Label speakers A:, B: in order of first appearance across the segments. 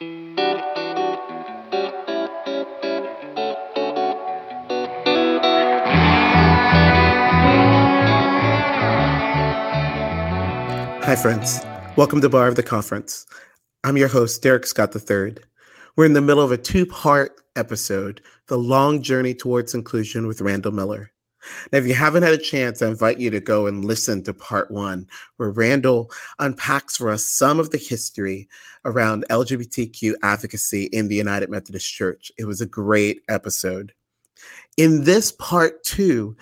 A: Hi, friends. Welcome to Bar of the Conference. I'm your host, Derek Scott III. We're in the middle of a two part episode, The Long Journey Towards Inclusion with Randall Miller. Now, if you haven't had a chance, I invite you to go and listen to part one, where Randall unpacks for us some of the history around LGBTQ advocacy in the United Methodist Church. It was a great episode. In this part two,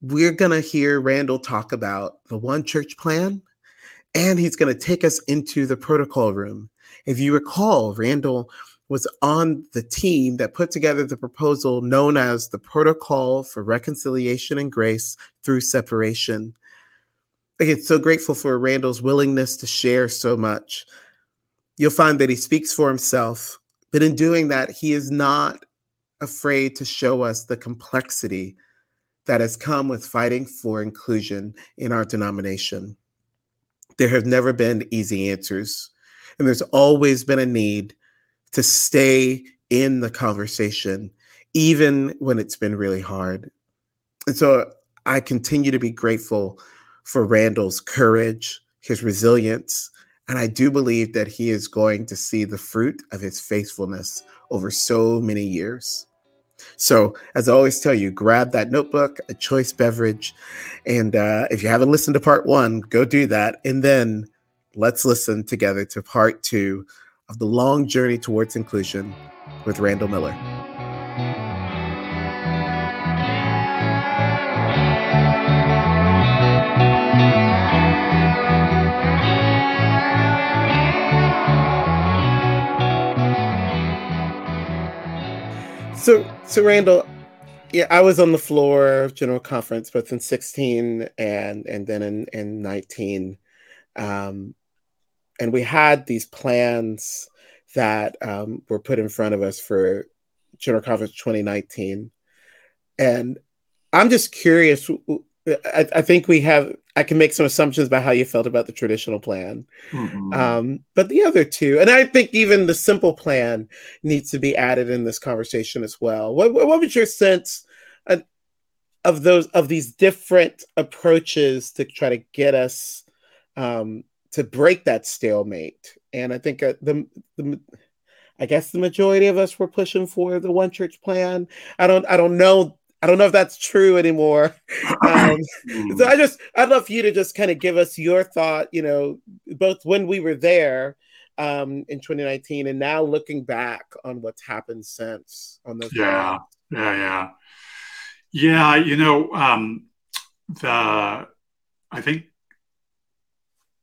A: we're going to hear Randall talk about the One Church plan and he's going to take us into the protocol room. If you recall, Randall was on the team that put together the proposal known as the Protocol for Reconciliation and Grace Through Separation. Again, so grateful for Randall's willingness to share so much. You'll find that he speaks for himself, but in doing that, he is not afraid to show us the complexity that has come with fighting for inclusion in our denomination. There have never been easy answers. And there's always been a need to stay in the conversation, even when it's been really hard. And so I continue to be grateful for Randall's courage, his resilience, and I do believe that he is going to see the fruit of his faithfulness over so many years. So, as I always tell you, grab that notebook, a choice beverage. And uh, if you haven't listened to part one, go do that. And then let's listen together to part two of the long journey towards inclusion with Randall Miller. So, so Randall, yeah, I was on the floor of General Conference both in 16 and and then in in 19, um, and we had these plans that um, were put in front of us for General Conference 2019, and I'm just curious. I, I think we have I can make some assumptions about how you felt about the traditional plan. Mm-hmm. Um, but the other two, and I think even the simple plan needs to be added in this conversation as well. What, what was your sense of, of those of these different approaches to try to get us um, to break that stalemate? And I think uh, the, the I guess the majority of us were pushing for the one church plan. I don't I don't know I don't know if that's true anymore. Um, so I just, I'd love for you to just kind of give us your thought, you know, both when we were there um, in 2019 and now looking back on what's happened since on those.
B: Yeah, yeah, yeah. Yeah, you know, um, the, I think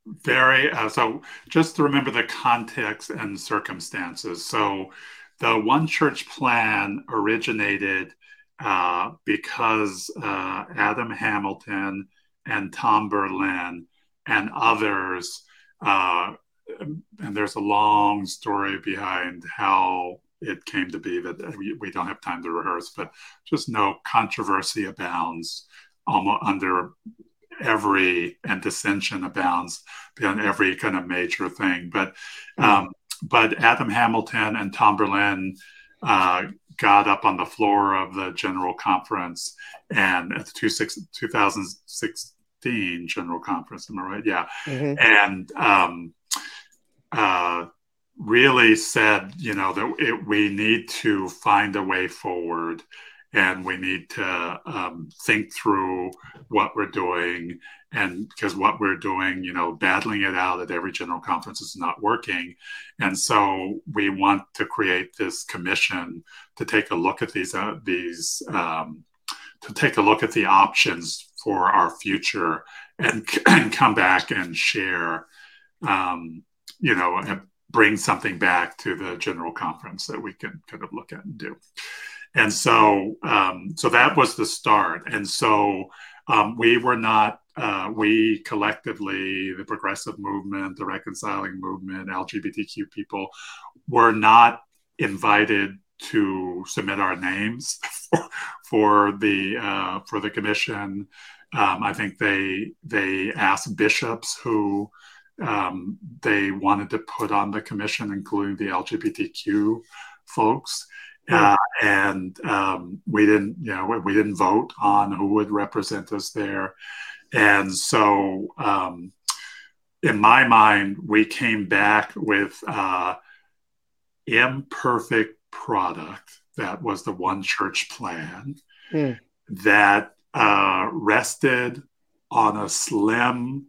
B: very, uh, so just to remember the context and circumstances. So the One Church plan originated uh, because uh, Adam Hamilton and Tom Berlin and others, uh, and there's a long story behind how it came to be that we, don't have time to rehearse, but just no controversy abounds almost under every and dissension abounds beyond every kind of major thing. But hmm. um, but Adam Hamilton and Tom Berlin uh, got up on the floor of the General Conference and at the two six, 2016 General Conference, am I right? Yeah. Mm-hmm. And um, uh, really said, you know, that it, we need to find a way forward and we need to um, think through what we're doing. And because what we're doing you know battling it out at every general conference is not working. And so we want to create this commission to take a look at these uh, these um, to take a look at the options for our future and, and come back and share um, you know and bring something back to the general conference that we can kind of look at and do and so um, so that was the start and so um, we were not uh, we collectively, the progressive movement, the reconciling movement, LGBTQ people, were not invited to submit our names for, for the uh, for the commission. Um, I think they they asked bishops who um, they wanted to put on the commission, including the LGBTQ folks. Uh, and um, we didn't, you know, we didn't vote on who would represent us there. And so, um, in my mind, we came back with uh, imperfect product. That was the one church plan mm. that uh, rested on a slim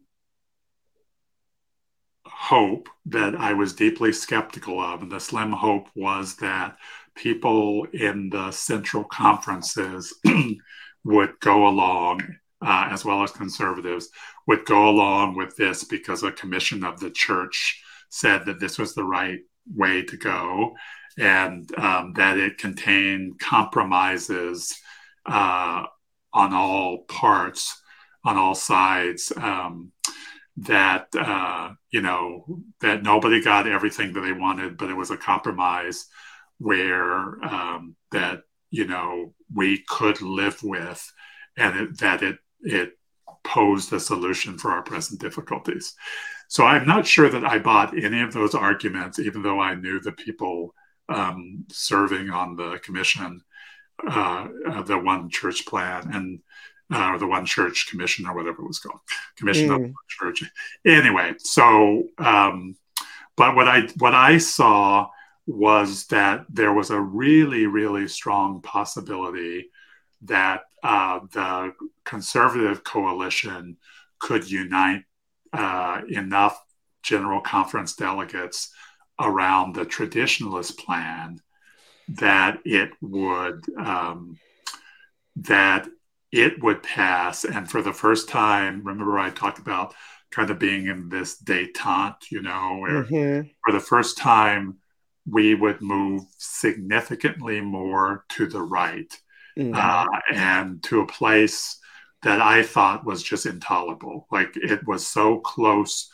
B: hope that I was deeply skeptical of. And the slim hope was that people in the central conferences would go along, uh, as well as conservatives, would go along with this because a commission of the church said that this was the right way to go and um, that it contained compromises uh, on all parts, on all sides. Um, that uh, you know that nobody got everything that they wanted, but it was a compromise where um, that you know we could live with, and it, that it it posed a solution for our present difficulties. So I'm not sure that I bought any of those arguments, even though I knew the people um, serving on the commission, uh, uh, the one church plan, and uh, or the one church commission or whatever it was called, commission mm. of church. Anyway, so um, but what I what I saw was that there was a really, really strong possibility that uh, the conservative coalition could unite uh, enough General Conference delegates around the traditionalist plan that it would um, that it would pass. And for the first time, remember I talked about kind of being in this detente, you know, where mm-hmm. for the first time we would move significantly more to the right mm-hmm. uh, and to a place that I thought was just intolerable. Like it was so close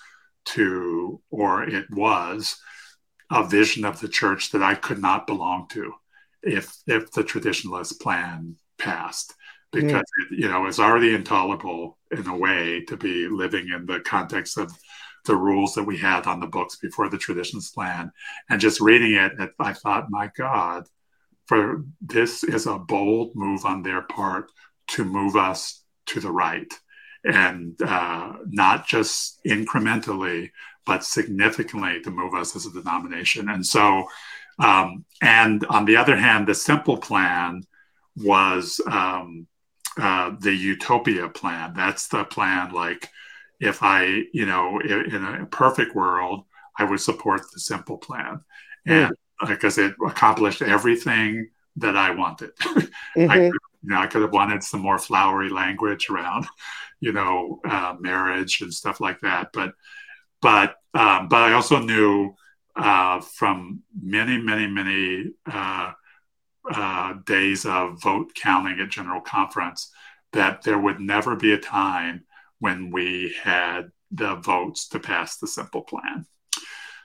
B: to, or it was a vision of the church that I could not belong to if if the traditionalist plan passed because yeah. it, you know it's already intolerable in a way to be living in the context of the rules that we had on the books before the traditionalist plan. And just reading it, I thought, my God, for this is a bold move on their part to move us to the right. And uh, not just incrementally, but significantly to move us as a denomination. And so, um, and on the other hand, the simple plan was um, uh, the utopia plan. That's the plan like if I, you know, in a perfect world, I would support the simple plan, and because it accomplished everything that I wanted. Mm-hmm. I, could, you know, I could have wanted some more flowery language around, you know, uh, marriage and stuff like that. But, but, um, but I also knew uh, from many, many, many uh, uh days of vote counting at General Conference that there would never be a time when we had the votes to pass the simple plan.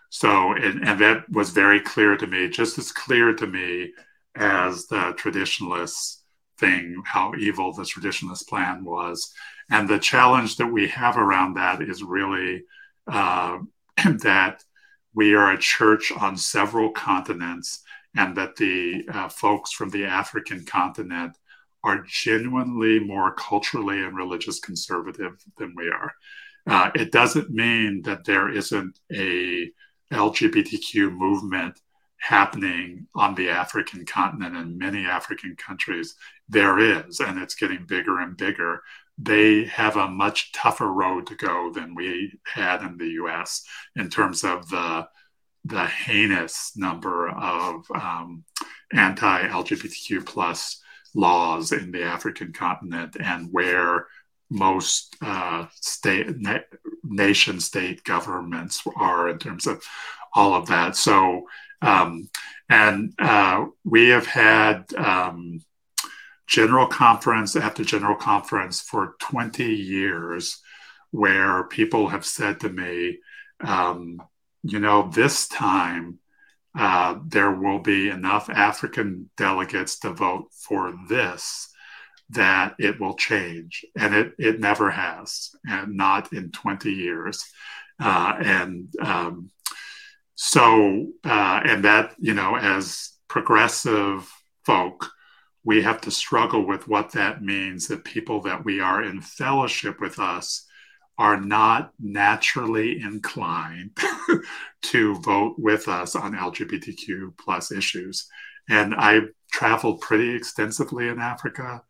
B: So, and, and that was very clear to me, just as clear to me as the traditionalist thing, how evil the traditionalist plan was. And the challenge that we have around that is really uh, that we are a church on several continents, and that the uh, folks from the African continent are genuinely more culturally and religious conservative than we are. Uh, it doesn't mean that there isn't a LGBTQ movement happening on the African continent in many African countries. There is, and it's getting bigger and bigger. They have a much tougher road to go than we had in the U.S. in terms of the the heinous number of um, anti-LGBTQ plus laws in the African continent and where most uh, state na- nation state governments are in terms of all of that. So, um, and uh, we have had um, general conference after general conference for 20 years where people have said to me, um, you know, this time uh, there will be enough African delegates to vote for this that it will change. And it, it never has, and not in 20 years. uh, and um, so uh, and that you know as progressive folk we have to struggle with what that means that people that we are in fellowship with us are not naturally inclined to vote with us on LGBTQ plus issues. And I traveled pretty extensively in Africa.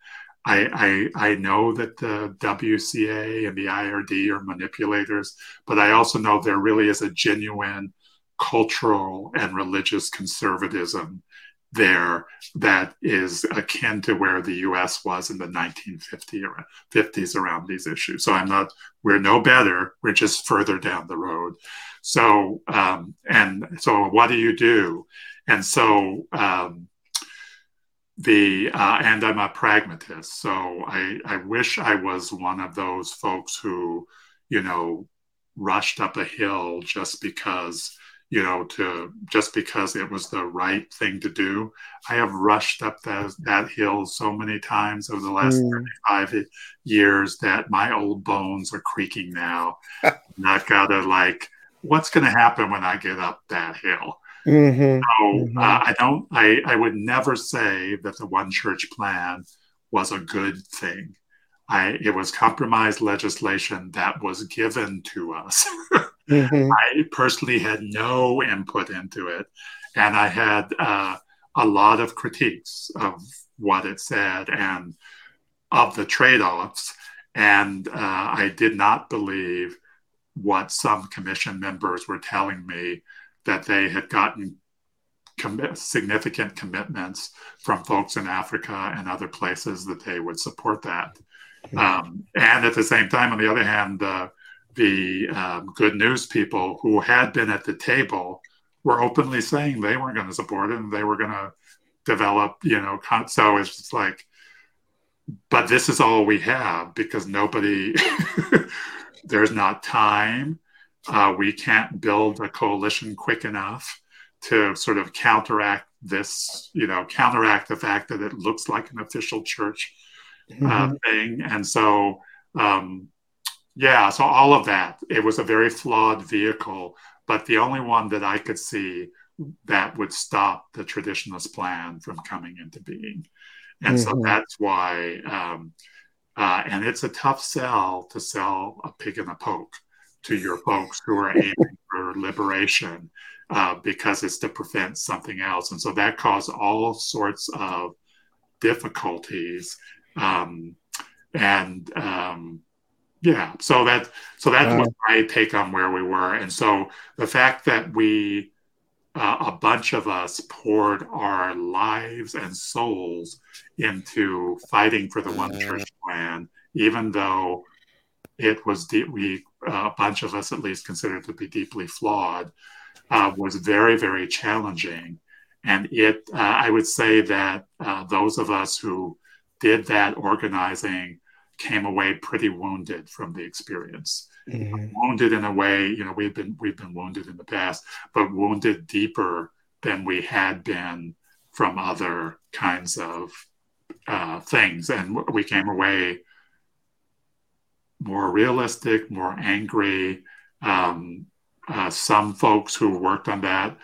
B: I, I, I know that the WCA and the IRD are manipulators, but I also know there really is a genuine cultural and religious conservatism there that is akin to where the US was in the 1950s around these issues. So I'm not, we're no better, we're just further down the road. So, um, and so what do you do? And so, um, the uh, and I'm a pragmatist, so I, I wish I was one of those folks who, you know, rushed up a hill just because you know, to just because it was the right thing to do. I have rushed up that, that hill so many times over the last mm. 35 years that my old bones are creaking now. and I've got to like, what's going to happen when I get up that hill? Mm-hmm. So mm-hmm. Uh, I don't, I, I would never say that the one church plan was a good thing. I, it was compromise legislation that was given to us. Mm-hmm. I personally had no input into it, and I had uh, a lot of critiques of what it said and of the trade offs. And uh, I did not believe what some commission members were telling me that they had gotten com- significant commitments from folks in Africa and other places that they would support that. Mm-hmm. Um, and at the same time, on the other hand, uh, the um, good news people who had been at the table were openly saying they weren't going to support it and they were going to develop, you know, con- so it's just like, but this is all we have because nobody, there's not time. Uh, we can't build a coalition quick enough to sort of counteract this, you know, counteract the fact that it looks like an official church uh, mm-hmm. thing. And so, um, yeah, so all of that. It was a very flawed vehicle, but the only one that I could see that would stop the traditionalist plan from coming into being. And mm-hmm. so that's why, um, uh, and it's a tough sell to sell a pig in a poke to your folks who are aiming for liberation uh, because it's to prevent something else. And so that caused all sorts of difficulties. Um, and um, yeah so that so that was my take on where we were. And so the fact that we uh, a bunch of us poured our lives and souls into fighting for the one church plan even though it was deep, we uh, a bunch of us at least considered to be deeply flawed uh, was very very challenging. And it uh, i would say that uh, those of us who did that organizing came away pretty wounded from the experience. Mm-hmm. Wounded in a way, you know, we've been we've been wounded in the past, but wounded deeper than we had been from other kinds of uh, things, and we came away more realistic, more angry. Um, uh, some folks who worked on that,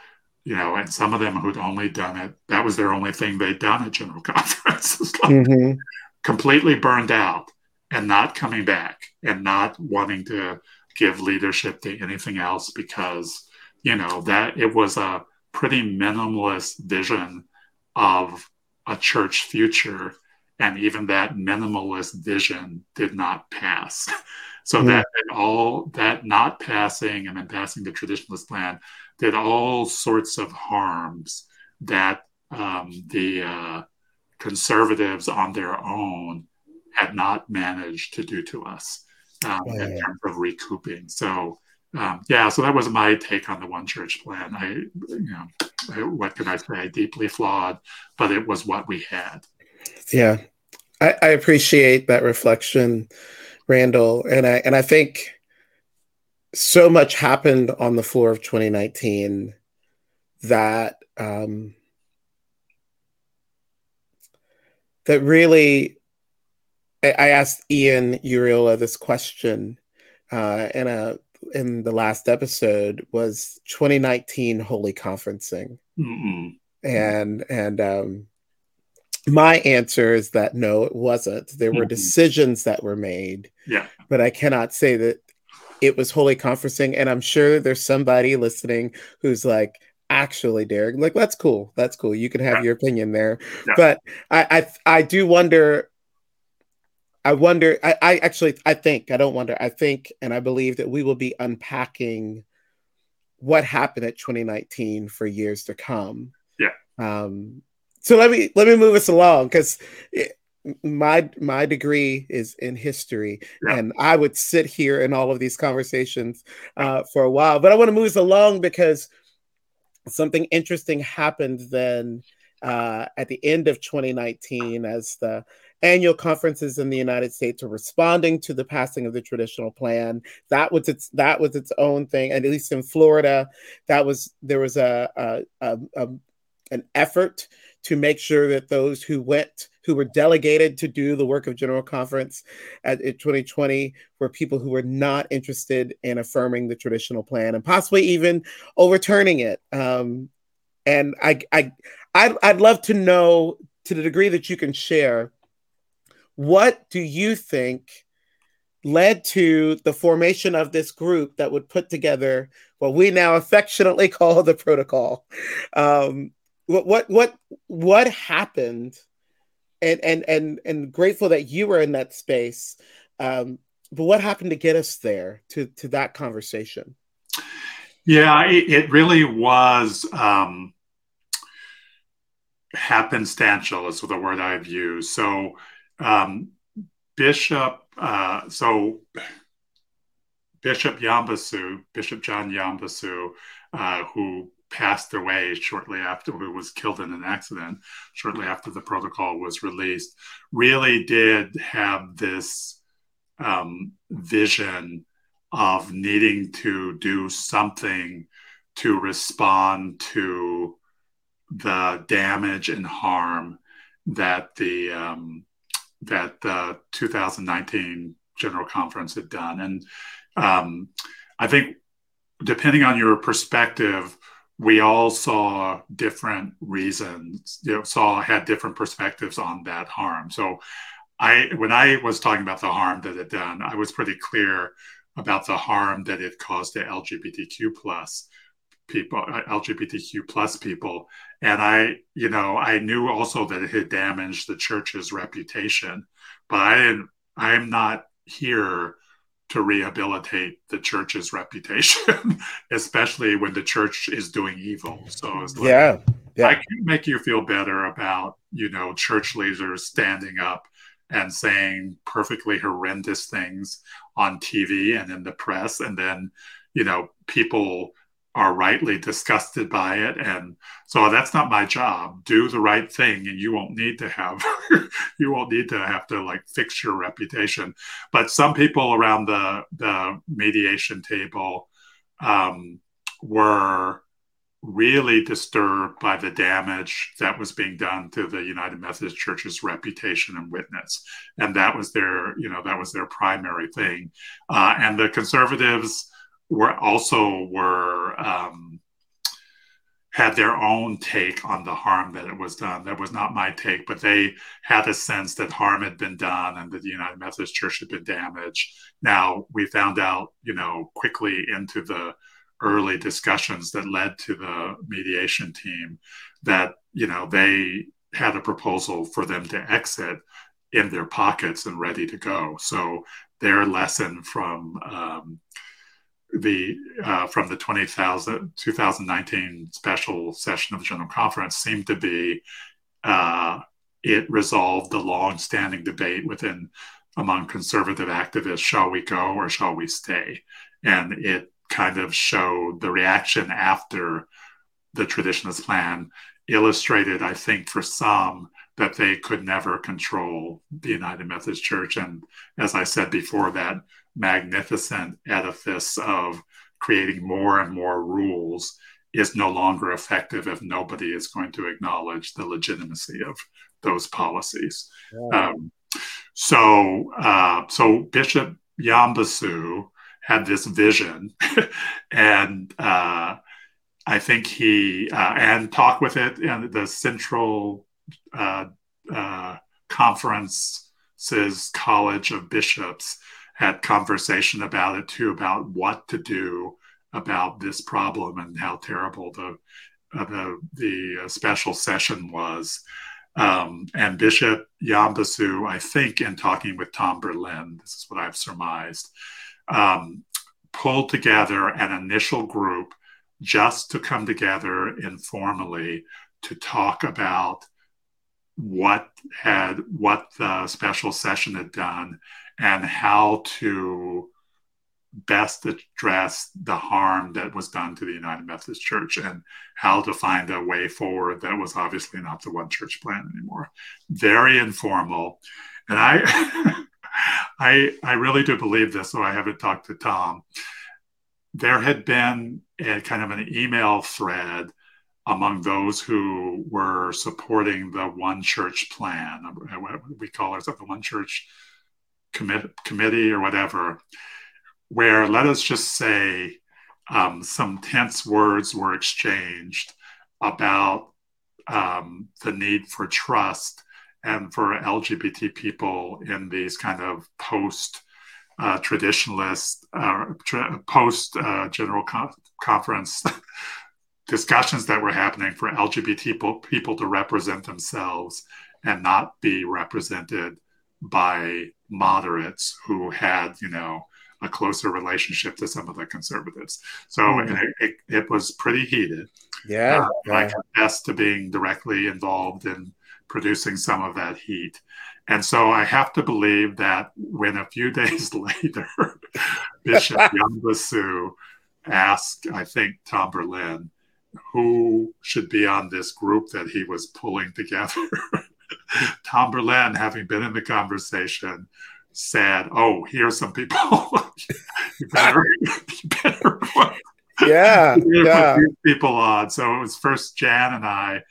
B: you know, and some of them who'd only done it, that was their only thing they'd done at General Conference, like mm-hmm. completely burned out and not coming back and not wanting to give leadership to anything else because you know that it was a pretty minimalist vision of a church future and even that minimalist vision did not pass so mm-hmm. that all that not passing and then passing the traditionalist plan did all sorts of harms that um, the uh, conservatives on their own had not managed to do to us um, yeah. in terms of recouping. So, um, yeah, so that was my take on the one church plan. I, you know, I, what can I say? Deeply flawed, but it was what we had.
A: Yeah, I, I appreciate that reflection, Randall, and I and I think so much happened on the floor of 2019 that um, that really I asked Ian Uriola this question uh, in a in the last episode was 2019 Holy Conferencing,
B: Mm-mm.
A: and and um, my answer is that no, it wasn't. There were
B: Mhm.
A: decisions that were made,
B: Yeah.
A: but I cannot say that it was Holy Conferencing. And I'm sure there's somebody listening who's like, actually, Derek, like that's cool. That's cool. You can have
B: Yeah.
A: your opinion there,
B: Yeah.
A: but I, I I do wonder. I wonder. I, I actually I think I don't wonder. I think and I believe that we will be unpacking what happened at 2019 for years to come.
B: Yeah.
A: Um, so let me let me move us along because my my degree is in history,
B: Yeah.
A: and I would sit here in all of these conversations uh, for a while. But I want to move us along because something interesting happened then uh, at the end of 2019 as the annual conferences in the United States are responding to the passing of the traditional plan. That was its that was its own thing, and at least in Florida, that was there was a, a, a, a an effort to make sure that those who went who were delegated to do the work of general conference at, at 2020 were people who were not interested in affirming the traditional plan and possibly even overturning it um, and I, I I'd, I'd love to know to the degree that you can share what do you think led to the formation of this group that would put together what we now affectionately call the protocol? Um, what what what what happened? And and and and grateful that you were in that space. Um, but what happened to get us there to to that conversation?
B: Yeah, it, it really was um, happenstantial, is the word I've used. So, um, Bishop, uh, so Bishop Yambasu, Bishop John Yambasu, uh, who passed away shortly after, who was killed in an accident shortly after the protocol was released, really did have this um, vision of needing to do something to respond to the damage and harm that the um, that the 2019 General Conference had done, and um, I think depending on your perspective, we all saw different reasons. You know, saw had different perspectives on that harm. So, I when I was talking about the harm that it done, I was pretty clear about the harm that it caused to LGBTQ plus people, LGBTQ plus people, and I, you know, I knew also that it had damaged the church's reputation, but I. I'm not here to rehabilitate the church's reputation, especially when the church is doing evil. So it's like,
A: yeah, yeah.
B: I can make you feel better about, you know, church leaders standing up and saying perfectly horrendous things on TV and in the press. And then, you know, people are rightly disgusted by it. And so that's not my job. Do the right thing and you won't need to have you won't need to have to like fix your reputation. But some people around the the mediation table um, were really disturbed by the damage that was being done to the United Methodist Church's reputation and witness, and that was their, you know, that was their primary thing. Uh, and the conservatives were also were um, had their own take on the harm that it was done. That was not my take, but they had a sense that harm had been done and that the United Methodist Church had been damaged. Now we found out, you know, quickly into the early discussions that led to the mediation team that you know they had a proposal for them to exit in their pockets and ready to go so their lesson from um, the uh, from the 20,000 2019 special session of the general conference seemed to be uh, it resolved the long-standing debate within among conservative activists shall we go or shall we stay? And it kind of showed the reaction after the traditionalist plan illustrated, I think, for some that they could never control the United Methodist Church. And as I said before, that magnificent edifice of creating more and more rules is no longer effective if nobody is going to acknowledge the legitimacy of those policies. Um, so, uh, so Bishop Yambasu had this vision, and uh, I think he uh, and talked with it in the central uh, uh, conference's college of bishops had conversation about it too about what to do about this problem and how terrible the uh, the the uh, special session was. Um, and Bishop Yambasu, I think, in talking with Tom Berlin, this is what I've surmised, um, pulled together an initial group just to come together informally to talk about what had what the special session had done and how to best address the harm that was done to the United Methodist Church and how to find a way forward that was obviously not the one church plan anymore. Very informal. And I I I really do believe this, so I haven't talked to Tom. There had been a kind of an email thread among those who were supporting the one church plan. What we call it, the one church commit, committee or whatever where let us just say um, some tense words were exchanged about um, the need for trust and for LGBT people in these kind of post uh, traditionalist, uh, tra- post uh, general con- conference discussions that were happening for LGBT people, to represent themselves and not be represented by moderates who had, you know, a closer relationship to some of the conservatives. So mm-hmm. it, it, it, was pretty heated.
A: Yeah, uh,
B: yeah. I confess to being directly involved in producing some of that heat. And so I have to believe that when a few days later, Bishop Yambasu asked, I think, Tom Berlin, who should be on this group that he was pulling together. Tom Berlin, having been in the conversation, said, "Oh, here's some people. you better, you better
A: yeah, yeah.
B: people on." So it was first Jan and I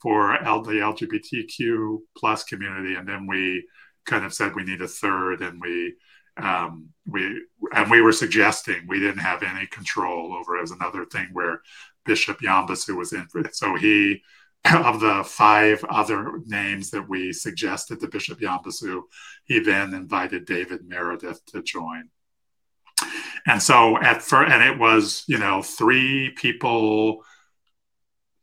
B: for L- the LGBTQ plus community, and then we kind of said we need a third, and we um, we and we were suggesting we didn't have any control over as another thing where Bishop Yambasu was in. For it. So he of the five other names that we suggested to Bishop Yambasu, he then invited David Meredith to join. And so at first, and it was, you know, three people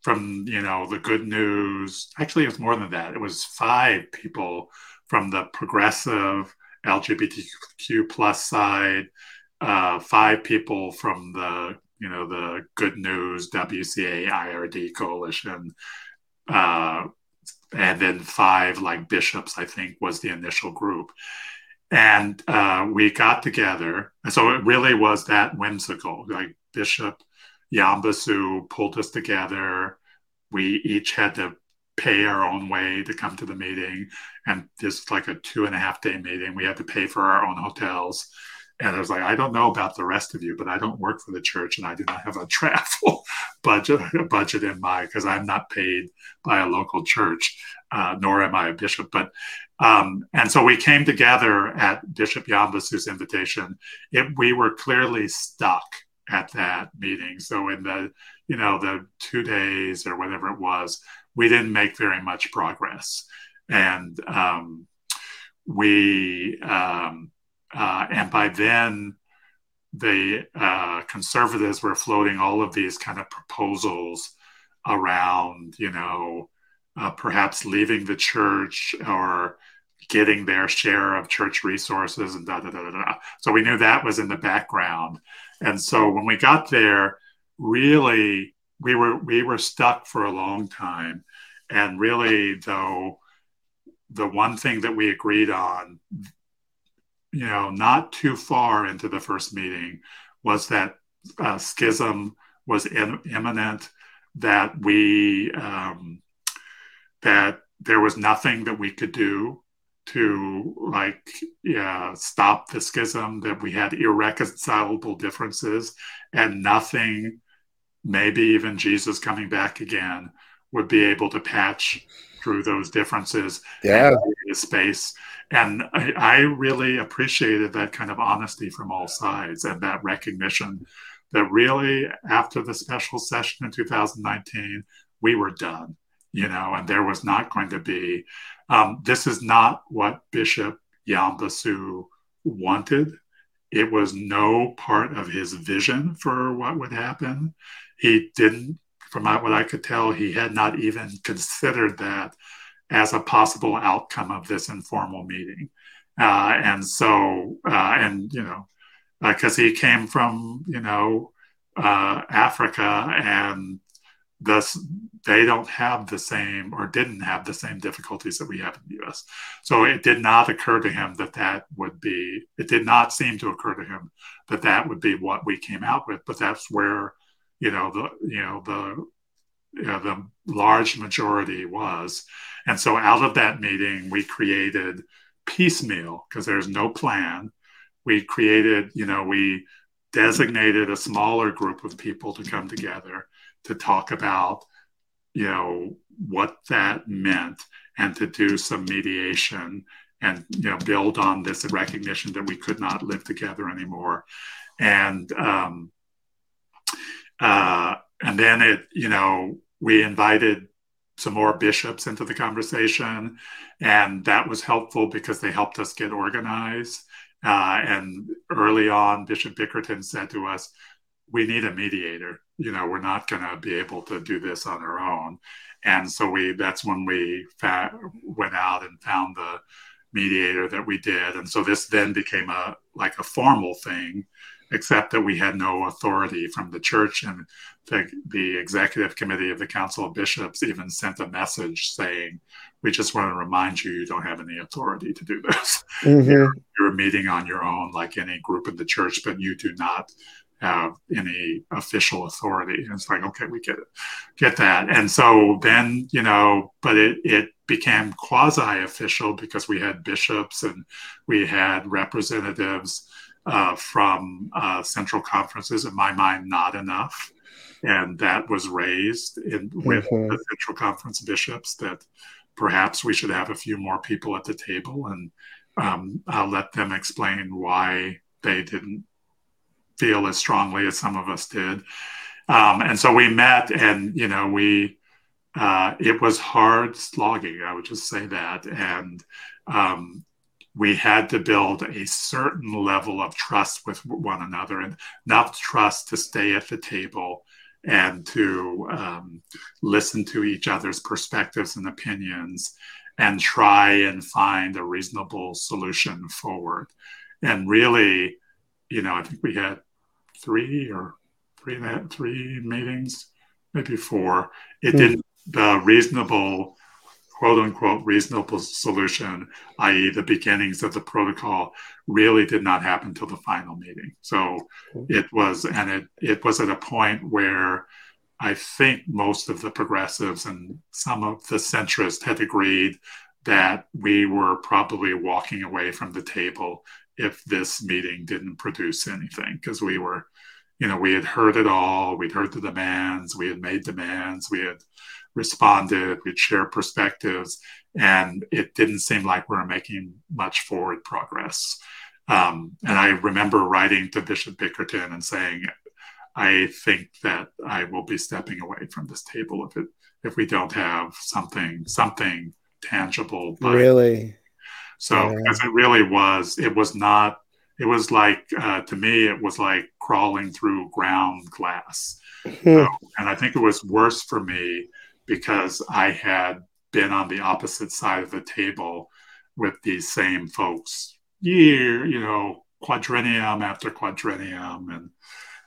B: from, you know, the good news. Actually, it was more than that. It was five people from the progressive LGBTQ plus side, uh, five people from the, you know, the good news WCA IRD coalition, uh, and then five like bishops i think was the initial group. And uh, we got together so it really was that whimsical like bishop yambasu pulled us together. We each had to pay our own way to come to the meeting and this like a two and a half day meeting we had to pay for our own hotels and I was like, I don't know about the rest of you, but I don't work for the church and I do not have a travel budget budget in my because I'm not paid by a local church, uh, nor am I a bishop. But um, and so we came together at Bishop Yambasu's invitation. It, we were clearly stuck at that meeting. So in the you know the two days or whatever it was, we didn't make very much progress, and um, we. Um, uh, and by then, the uh, conservatives were floating all of these kind of proposals around, you know, uh, perhaps leaving the church or getting their share of church resources and da da da da da. So we knew that was in the background. And so when we got there, really we were we were stuck for a long time. And really, though, the one thing that we agreed on you know, not too far into the first meeting, was that uh, schism was in, imminent, that we um, that there was nothing that we could do to like yeah, stop the schism, that we had irreconcilable differences, and nothing, maybe even Jesus coming back again, would be able to patch through those differences
A: yeah.
B: Space. And I, I, really appreciated that kind of honesty from all sides and that recognition that really after the special session in 2019, we were done, you know, and there was not going to be, um, this is not what Bishop Yambasu wanted. It was no part of his vision for what would happen. He didn't, from what I could tell, he had not even considered that as a possible outcome of this informal meeting. Uh, and so, uh, and, you know, because uh, he came from, you know, uh, Africa and thus they don't have the same or didn't have the same difficulties that we have in the US. So it did not occur to him that that would be, it did not seem to occur to him that that would be what we came out with, but that's where, you know, the, you know, the, you know, the large majority was. And so out of that meeting, we created piecemeal because there's no plan. We created, you know, we designated a smaller group of people to come together to talk about, you know, what that meant and to do some mediation and you know build on this recognition that we could not live together anymore and um, uh, and then it you know we invited some more bishops into the conversation. And that was helpful because they helped us get organized. Uh, and early on, Bishop Bickerton said to us, we need a mediator. You know, we're not going to be able to do this on our own. And so we that's when we fa- went out and found the mediator that we did. And so this then became a like a formal thing except that we had no authority from the church. And the, the executive committee of the Council of Bishops even sent a message saying, We just want to remind you, you don't have any authority to do this. Mm-hmm. You're, you're meeting on your own, like any group in the church, but you do not have any official authority. And it's like, okay, we get it, get that. And so then, you know, but it, it became quasi official because we had bishops and we had representatives uh, from uh, central conferences, in my mind, not enough. And that was raised in, with mm-hmm. the central conference bishops that perhaps we should have a few more people at the table. And um, I'll let them explain why they didn't feel as strongly as some of us did. Um, and so we met, and you know, we uh, it was hard slogging. I would just say that, and um, we had to build a certain level of trust with one another and enough trust to stay at the table and to um, listen to each other's perspectives and opinions and try and find a reasonable solution forward. And really, you know, I think we had three or three three meetings, maybe four. It mm. didn't the reasonable quote unquote reasonable solution, i.e., the beginnings of the protocol, really did not happen till the final meeting. So it was, and it, it was at a point where I think most of the progressives and some of the centrists had agreed that we were probably walking away from the table if this meeting didn't produce anything because we were you know we had heard it all we'd heard the demands we had made demands we had responded, we'd share perspectives, and it didn't seem like we were making much forward progress. Um, and I remember writing to Bishop Bickerton and saying, I think that I will be stepping away from this table if it if we don't have something something tangible.
A: really.
B: So yeah. because it really was, it was not. It was like uh, to me, it was like crawling through ground glass, hmm. and I think it was worse for me because I had been on the opposite side of the table with these same folks year, you know, quadrennium after quadrennium.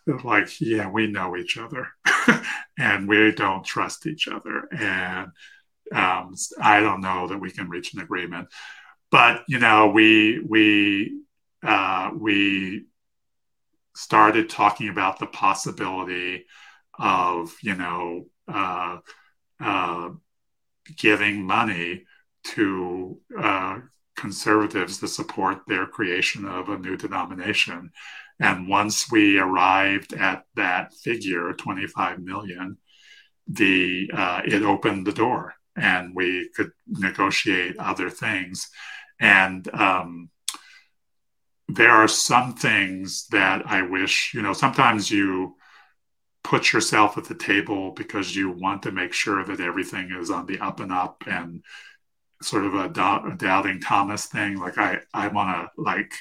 B: And like, yeah, we know each other and we don't trust each other. And um, I don't know that we can reach an agreement. But, you know, we, we, uh, we started talking about the possibility of, you know, uh, uh, giving money to uh, conservatives to support their creation of a new denomination. And once we arrived at that figure, 25 million, the uh, it opened the door. and we could negotiate other things. And um, there are some things that I wish, you know, sometimes you put yourself at the table because you want to make sure that everything is on the up and up and sort of a, do- a doubting Thomas thing. Like I, I want to like,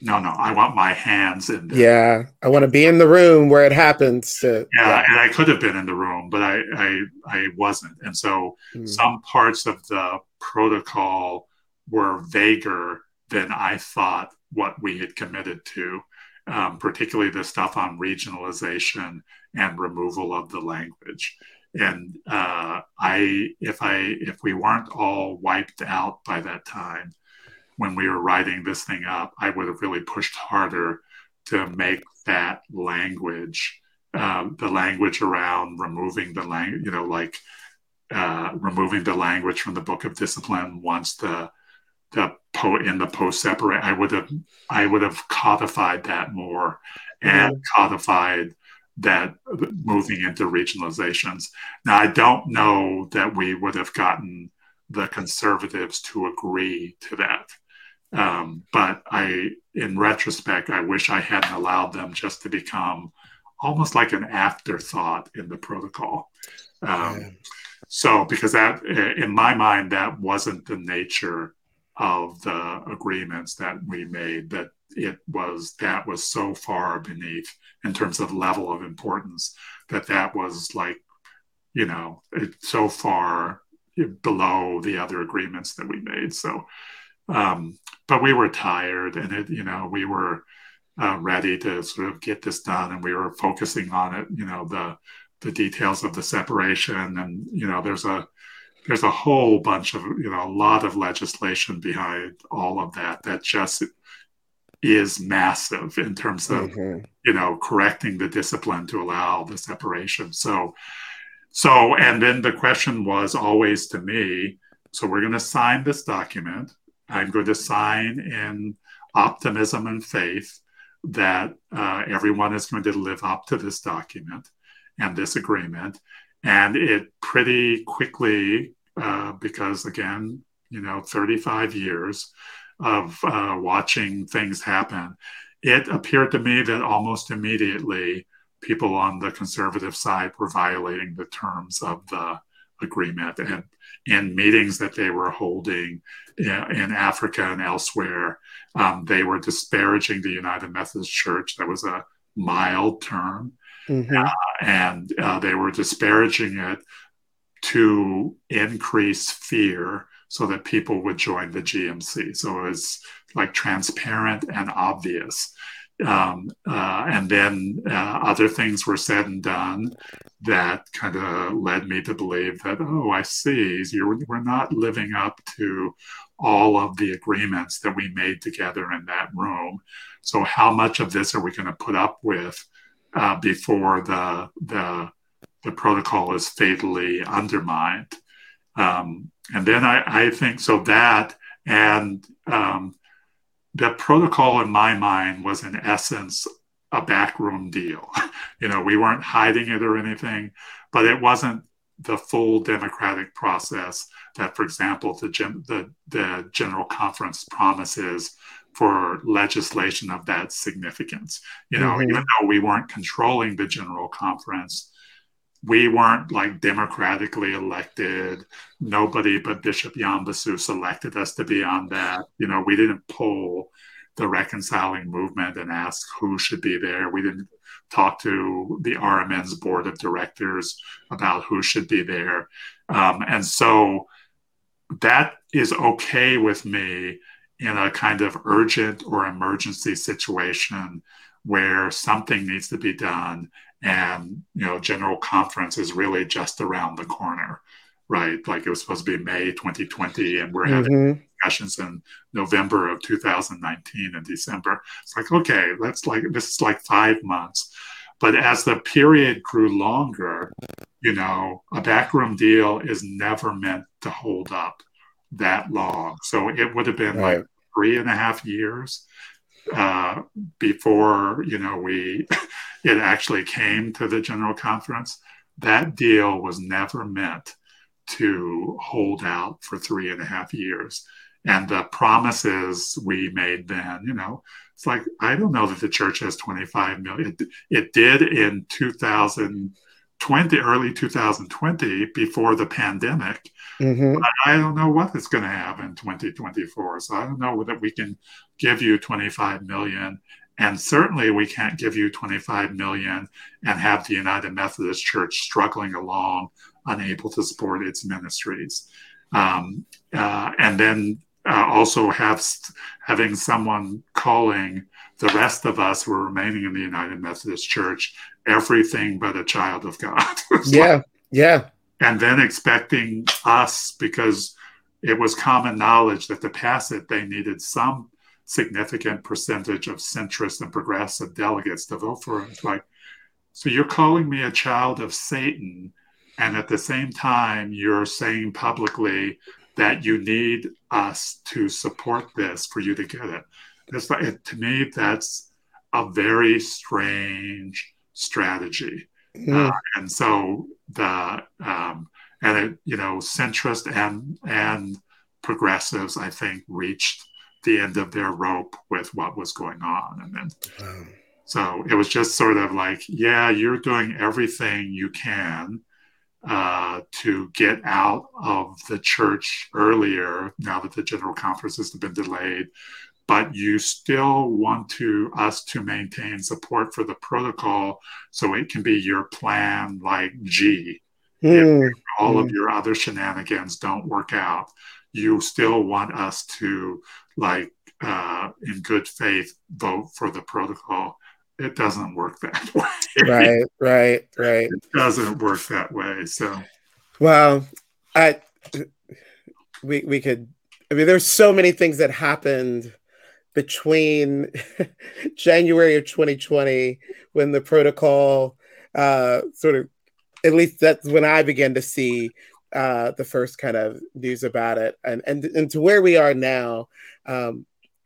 B: no, no, I want my hands in
A: there. Yeah, I want to be in the room where it happens. To,
B: yeah, yeah, and I could have been in the room, but I, I, I wasn't. And so mm. some parts of the protocol were vaguer than I thought what we had committed to, um, particularly the stuff on regionalization and removal of the language. And uh, I, if I, if we weren't all wiped out by that time, when we were writing this thing up, I would have really pushed harder to make that language, uh, the language around removing the language, you know, like uh, removing the language from the Book of Discipline once the the po in the post separate i would have i would have codified that more and mm-hmm. codified that moving into regionalizations. Now i don't know that we would have gotten the conservatives to agree to that. Um, but i in retrospect i wish i hadn't allowed them just to become almost like an afterthought in the protocol. Um, so because that in my mind that wasn't the nature of the agreements that we made that it was that was so far beneath in terms of level of importance that that was like you know it, so far below the other agreements that we made. So um, but we were tired and it you know we were uh, ready to sort of get this done and we were focusing on it you know the the details of the separation and you know there's a there's a whole bunch of you know a lot of legislation behind all of that that just is massive in terms of mm-hmm. you know correcting the discipline to allow the separation. So so and then the question was always to me so we're going to sign this document. I'm going to sign in optimism and faith that uh, everyone is going to live up to this document and this agreement and it pretty quickly uh, because again, you know, 35 years of uh, watching things happen, it appeared to me that almost immediately people on the conservative side were violating the terms of the agreement and in meetings that they were holding in, in Africa and elsewhere, um, they were disparaging the United Methodist Church. That was a mild term. Mm-hmm. Uh, and uh, they were disparaging it to increase fear so that people would join the GMC. So it was like transparent and obvious. Um, uh, and then uh, other things were said and done that kind of led me to believe that, oh, I see, You're, we're not living up to all of the agreements that we made together in that room. So, how much of this are we going to put up with uh, before the the the protocol is fatally undermined. Um, and then I, I, think so that and um, the protocol in my mind was in essence a backroom deal. you know, we weren't hiding it or anything, but it wasn't the full democratic process that, for example, the, the, the General Conference promises for legislation of that significance. You know, mm-hmm. even though we weren't controlling the General Conference, we weren't like democratically elected. Nobody but Bishop Yambasu selected us to be on that. You know, we didn't poll the reconciling movement and ask who should be there. We didn't talk to the RMN's board of directors about who should be there. Um, and so that is okay with me in a kind of urgent or emergency situation where something needs to be done and you know general conference is really just around the corner right? Like it was supposed to be may 2020 and we're mm-hmm. having discussions in november of 2019 and december. It's like okay let's like this is like five months. But as the period grew longer you know a backroom deal is never meant to hold up that long so it would have been right. like three and a half years uh, before you know we it actually came to the general conference that deal was never meant to hold out for three and a half years. And the promises we made then, you know, it's like, I don't know that the church has 25 million. It, it did in 2020, early 2020, before the pandemic. Mm-hmm. I don't know what it's going to happen in 2024. So I don't know that we can give you 25 million and certainly we can't give you 25 million and have the United Methodist Church struggling along, unable to support its ministries. Um, uh, and then uh, also have having someone calling the rest of us who are remaining in the United Methodist Church everything but a child of God.
A: yeah, like, yeah.
B: And then expecting us, because it was common knowledge that to pass it, they needed some significant percentage of centrist and progressive delegates to vote for it. It's like, so you're calling me a child of Satan, and at the same time, you're saying publicly that you need us to support this for you to get it. It's like, it, to me, that's a very strange strategy. Mm. Uh, and so the um, and it, you know centrist and and progressives, I think, reached the end of their rope with what was going on. And then, wow. so it was just sort of like, yeah, you're doing everything you can uh, to get out of the church earlier now that the general conference has been delayed. But you still want to us to maintain support for the protocol so it can be your plan like G. Mm. If all mm. of hmm. your other shenanigans don't work out, you still want us to like uh, in good faith vote for the protocol it doesn't work that way
A: right right right
B: it doesn't work that way so
A: well i we we could i mean there's so many things that happened between january of 2020 when the protocol uh sort of at least that's when i began to see uh, the first kind of news about it and, and, and to where we are now. Um,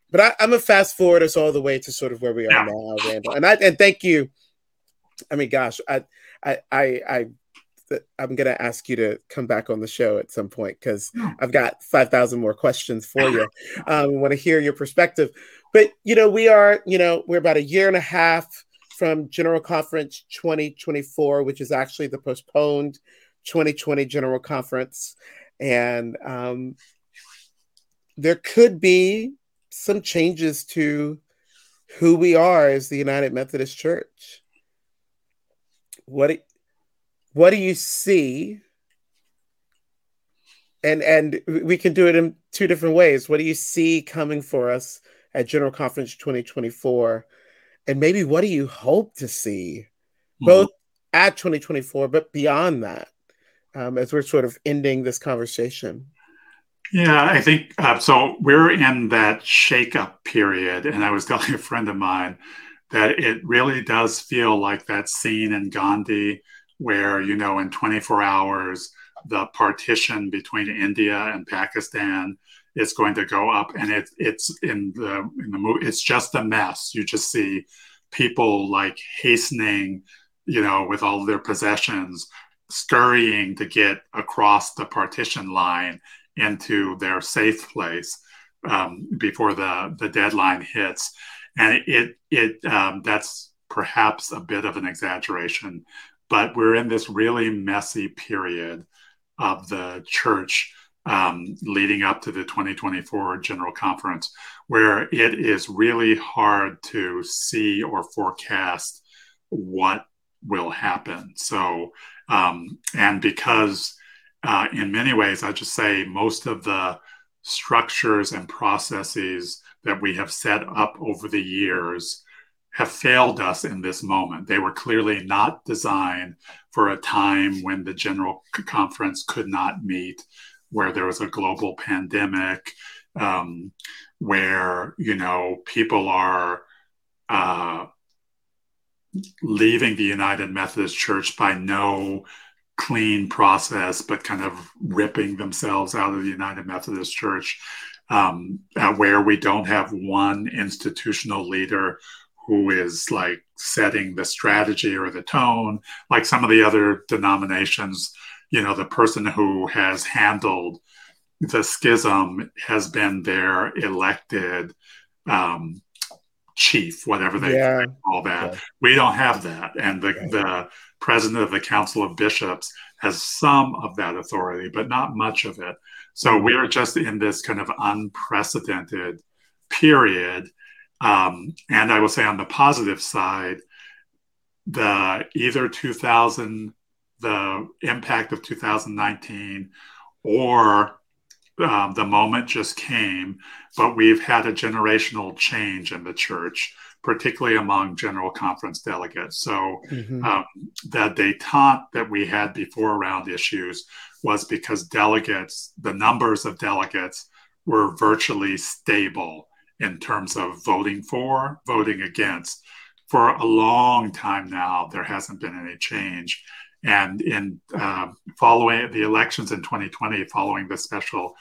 A: but I, am a fast forward us all the way to sort of where we are now, Randall. And I and thank you. I mean, gosh, I I I, I I'm gonna ask you to come back on the show at some point because I've got five thousand more questions for you. Um, want to hear your perspective, but you know, we are, you know, we're about a year and a half from General Conference 2024, which is actually the postponed 2020 General Conference. And um, there could be some changes to who we are as the United Methodist Church. What, what do you see? And, and we can do it in two different ways. What do you see coming for us at General Conference 2024? And maybe what do you hope to see mm-hmm. both at 2024, but beyond that? um, as we're sort of ending this conversation?
B: Yeah, I think uh, so. We're in that shakeup period, and I was telling a friend of mine that it really does feel like that scene in Gandhi where you know in 24 hours the partition between India and Pakistan is going to go up, and it, it's in the in the movie. It's just a mess. You just see people like hastening, you know, with all their possessions scurrying to get across the partition line into their safe place um, before the, the deadline hits. And it, it um, that's perhaps a bit of an exaggeration, but we're in this really messy period of the church um, leading up to the 2024 General Conference, where it is really hard to see or forecast what will happen. So um, and because, uh, in many ways, I just say most of the structures and processes that we have set up over the years have failed us in this moment. They were clearly not designed for a time when the General Conference could not meet, where there was a global pandemic, um, where you know people are uh, leaving the United Methodist Church by no clean process, but kind of ripping themselves out of the United Methodist Church, um, where we don't have one institutional leader who is like setting the strategy or the tone, like some of the other denominations. you know, the person who has handled the schism has been their elected um, chief, whatever they yeah. call that. We don't have that. And the, right. the president of the Council of Bishops has some of that authority, but not much of it. So we are just in this kind of unprecedented period. Um, and I will say on the positive side, the either 2000, the impact of 2019, or um, the moment just came, but we've had a generational change in the church, particularly among General Conference delegates. So mm-hmm. um, the detente that we had before around issues was because delegates, the numbers of delegates were virtually stable in terms of voting for, voting against. For a long time now, there hasn't been any change. And in uh, following the elections in 2020, following the special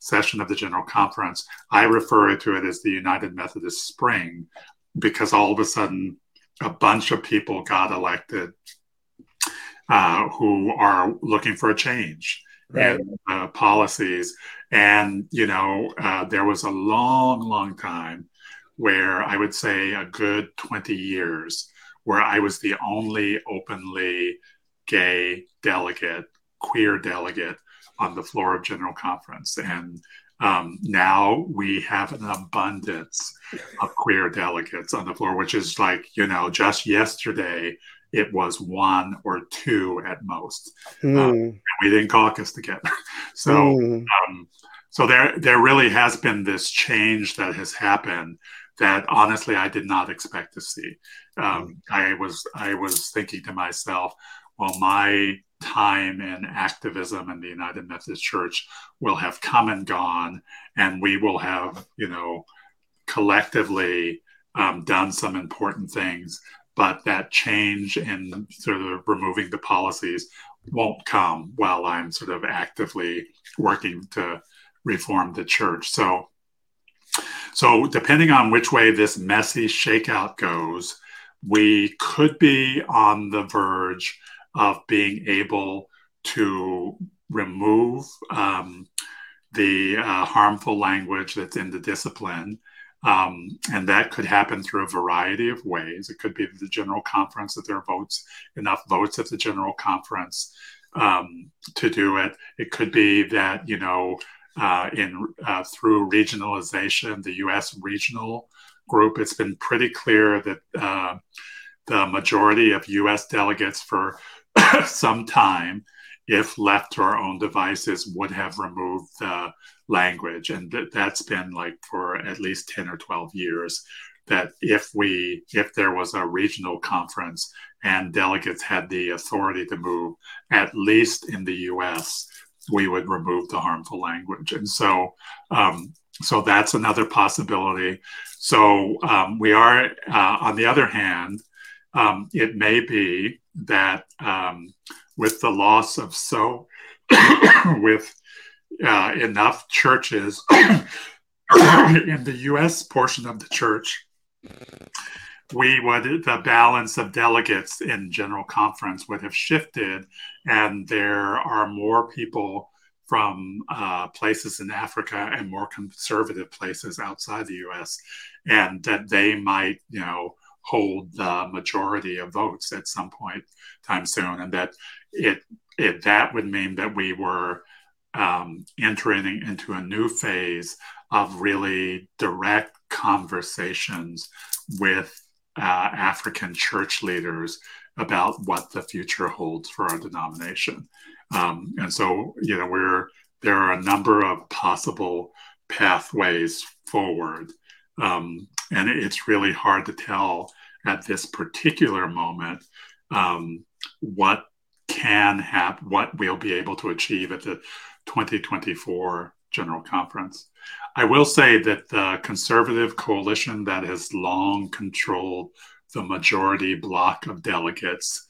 B: session of the General Conference, I refer to it as the United Methodist Spring because all of a sudden a bunch of people got elected uh, who are looking for a change right. in uh, policies. And, you know, uh, there was a long, long time where I would say a good 20 years where I was the only openly gay delegate, queer delegate on the floor of General Conference. And um, now we have an abundance of queer delegates on the floor, which is like, you know, just yesterday it was one or two at most. Mm. Um, we didn't caucus together. So, mm. um, so there, there really has been this change that has happened that honestly I did not expect to see. Um, I was, I was thinking to myself, well, my time in activism in the United Methodist Church will have come and gone, and we will have, you know, collectively um, done some important things. But that change in sort of removing the policies won't come while I'm sort of actively working to reform the church. So, so depending on which way this messy shakeout goes, we could be on the verge of being able to remove um, the uh, harmful language that's in the discipline. Um, and that could happen through a variety of ways. It could be the general conference that there are votes, enough votes at the general conference um, to do it. It could be that, you know, uh, in uh, through regionalization, the U.S. regional group, it's been pretty clear that uh, the majority of U.S. delegates for some time, if left to our own devices, would have removed the language. And th- that's been like for at least 10 or 12 years that if we if there was a regional conference and delegates had the authority to move at least in the US we would remove the harmful language and so um, so that's another possibility so um, we are uh, on the other hand um, it may be that um, with the loss of so, with uh, enough churches in the U.S. portion of the church, we would the balance of delegates in general conference would have shifted, and there are more people from uh, places in Africa and more conservative places outside the U.S., and that they might, you know hold the majority of votes at some point time soon, and that it it that would mean that we were um, entering into a new phase of really direct conversations with uh, African church leaders about what the future holds for our denomination. Um, and so, you know, we're there are a number of possible pathways forward. Um, and it's really hard to tell at this particular moment um, what can happen, what we'll be able to achieve at the 2024 General Conference. I will say that the conservative coalition that has long controlled the majority block of delegates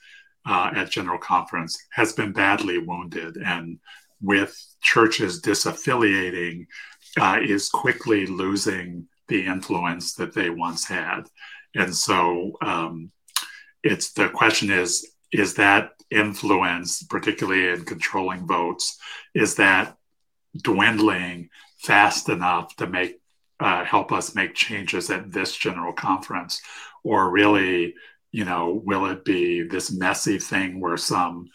B: uh, at General Conference has been badly wounded, and with churches disaffiliating, uh, is quickly losing the influence that they once had. And so um, it's the question is is that influence, particularly in controlling votes, is that dwindling fast enough to make uh, help us make changes at this general conference, or really, you know, will it be this messy thing where some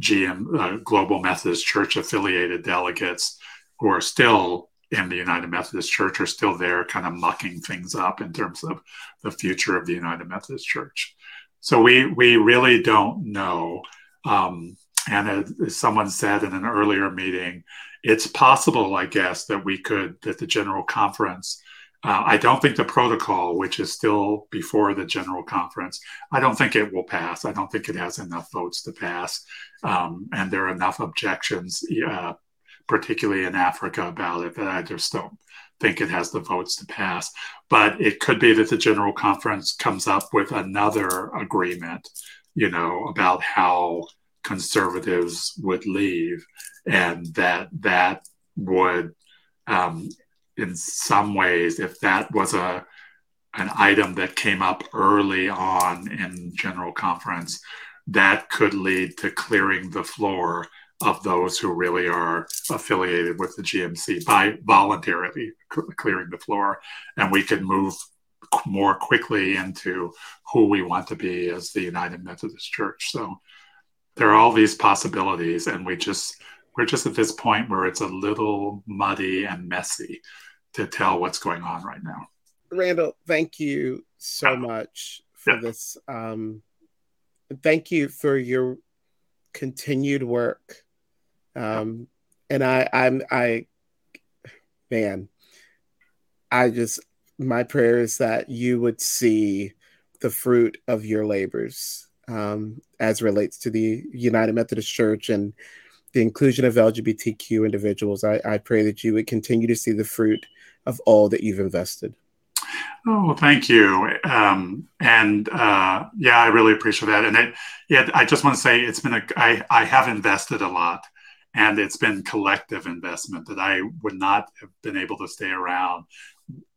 B: GM uh, Global Methodist Church affiliated delegates who are still in the United Methodist Church are still there, kind of mucking things up in terms of the future of the United Methodist Church. So we we really don't know. Um, and as someone said in an earlier meeting, it's possible, I guess, that we could that the General Conference. Uh, I don't think the protocol, which is still before the General Conference, I don't think it will pass. I don't think it has enough votes to pass, um, and there are enough objections, uh, particularly in Africa, about it that I just don't think it has the votes to pass. But it could be that the General Conference comes up with another agreement, you know, about how conservatives would leave, and that that would, um, in some ways, if that was a an item that came up early on in General Conference, that could lead to clearing the floor of those who really are affiliated with the GMC by voluntarily clearing the floor, and we could move more quickly into who we want to be as the United Methodist Church. So there are all these possibilities, and we just we're just at this point where it's a little muddy and messy to tell what's going on right now.
A: Randall, thank you so much for yeah. this. Um, thank you for your continued work um, and I, I'm, I, man, I just, my prayer is that you would see the fruit of your labors um, as relates to the United Methodist Church and the inclusion of LGBTQ individuals. I, I pray that you would continue to see the fruit of all that you've invested.
B: Oh, thank you. Um, and uh, yeah, I really appreciate that. And it, yeah, I just want to say it's been a, I, I have invested a lot and it's been collective investment that I would not have been able to stay around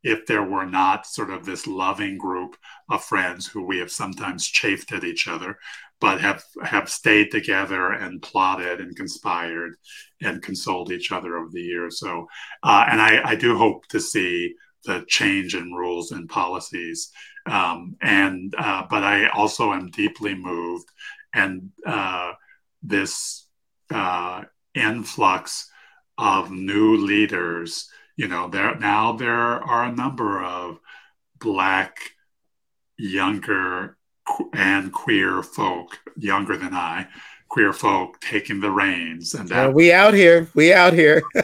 B: if there were not sort of this loving group of friends who we have sometimes chafed at each other, but have have stayed together and plotted and conspired and consoled each other over the years. So, uh, and I, I do hope to see the change in rules and policies. Um, and uh, but I also am deeply moved, and uh, this uh, influx of new leaders. You know, there now there are a number of black, younger, and queer folk, younger than I, queer folk taking the reins, and
A: that we out here, we out here.
B: so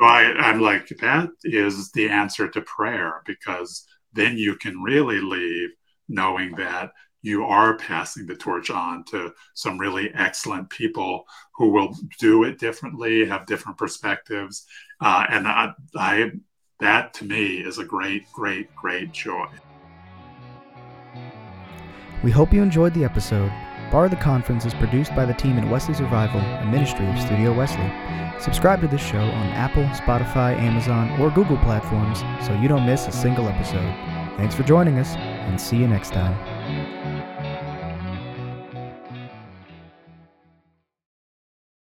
B: I, I'm like, that is the answer to prayer because then you can really leave knowing that you are passing the torch on to some really excellent people who will do it differently, have different perspectives, uh, and I, I, that to me is a great, great, great joy.
C: We hope you enjoyed the episode. Bar the Conference is produced by the team at Wesley Survival, a ministry of Studio Wesley. Subscribe to this show on Apple, Spotify, Amazon, or Google platforms so you don't miss a single episode. Thanks for joining us, and see you next time.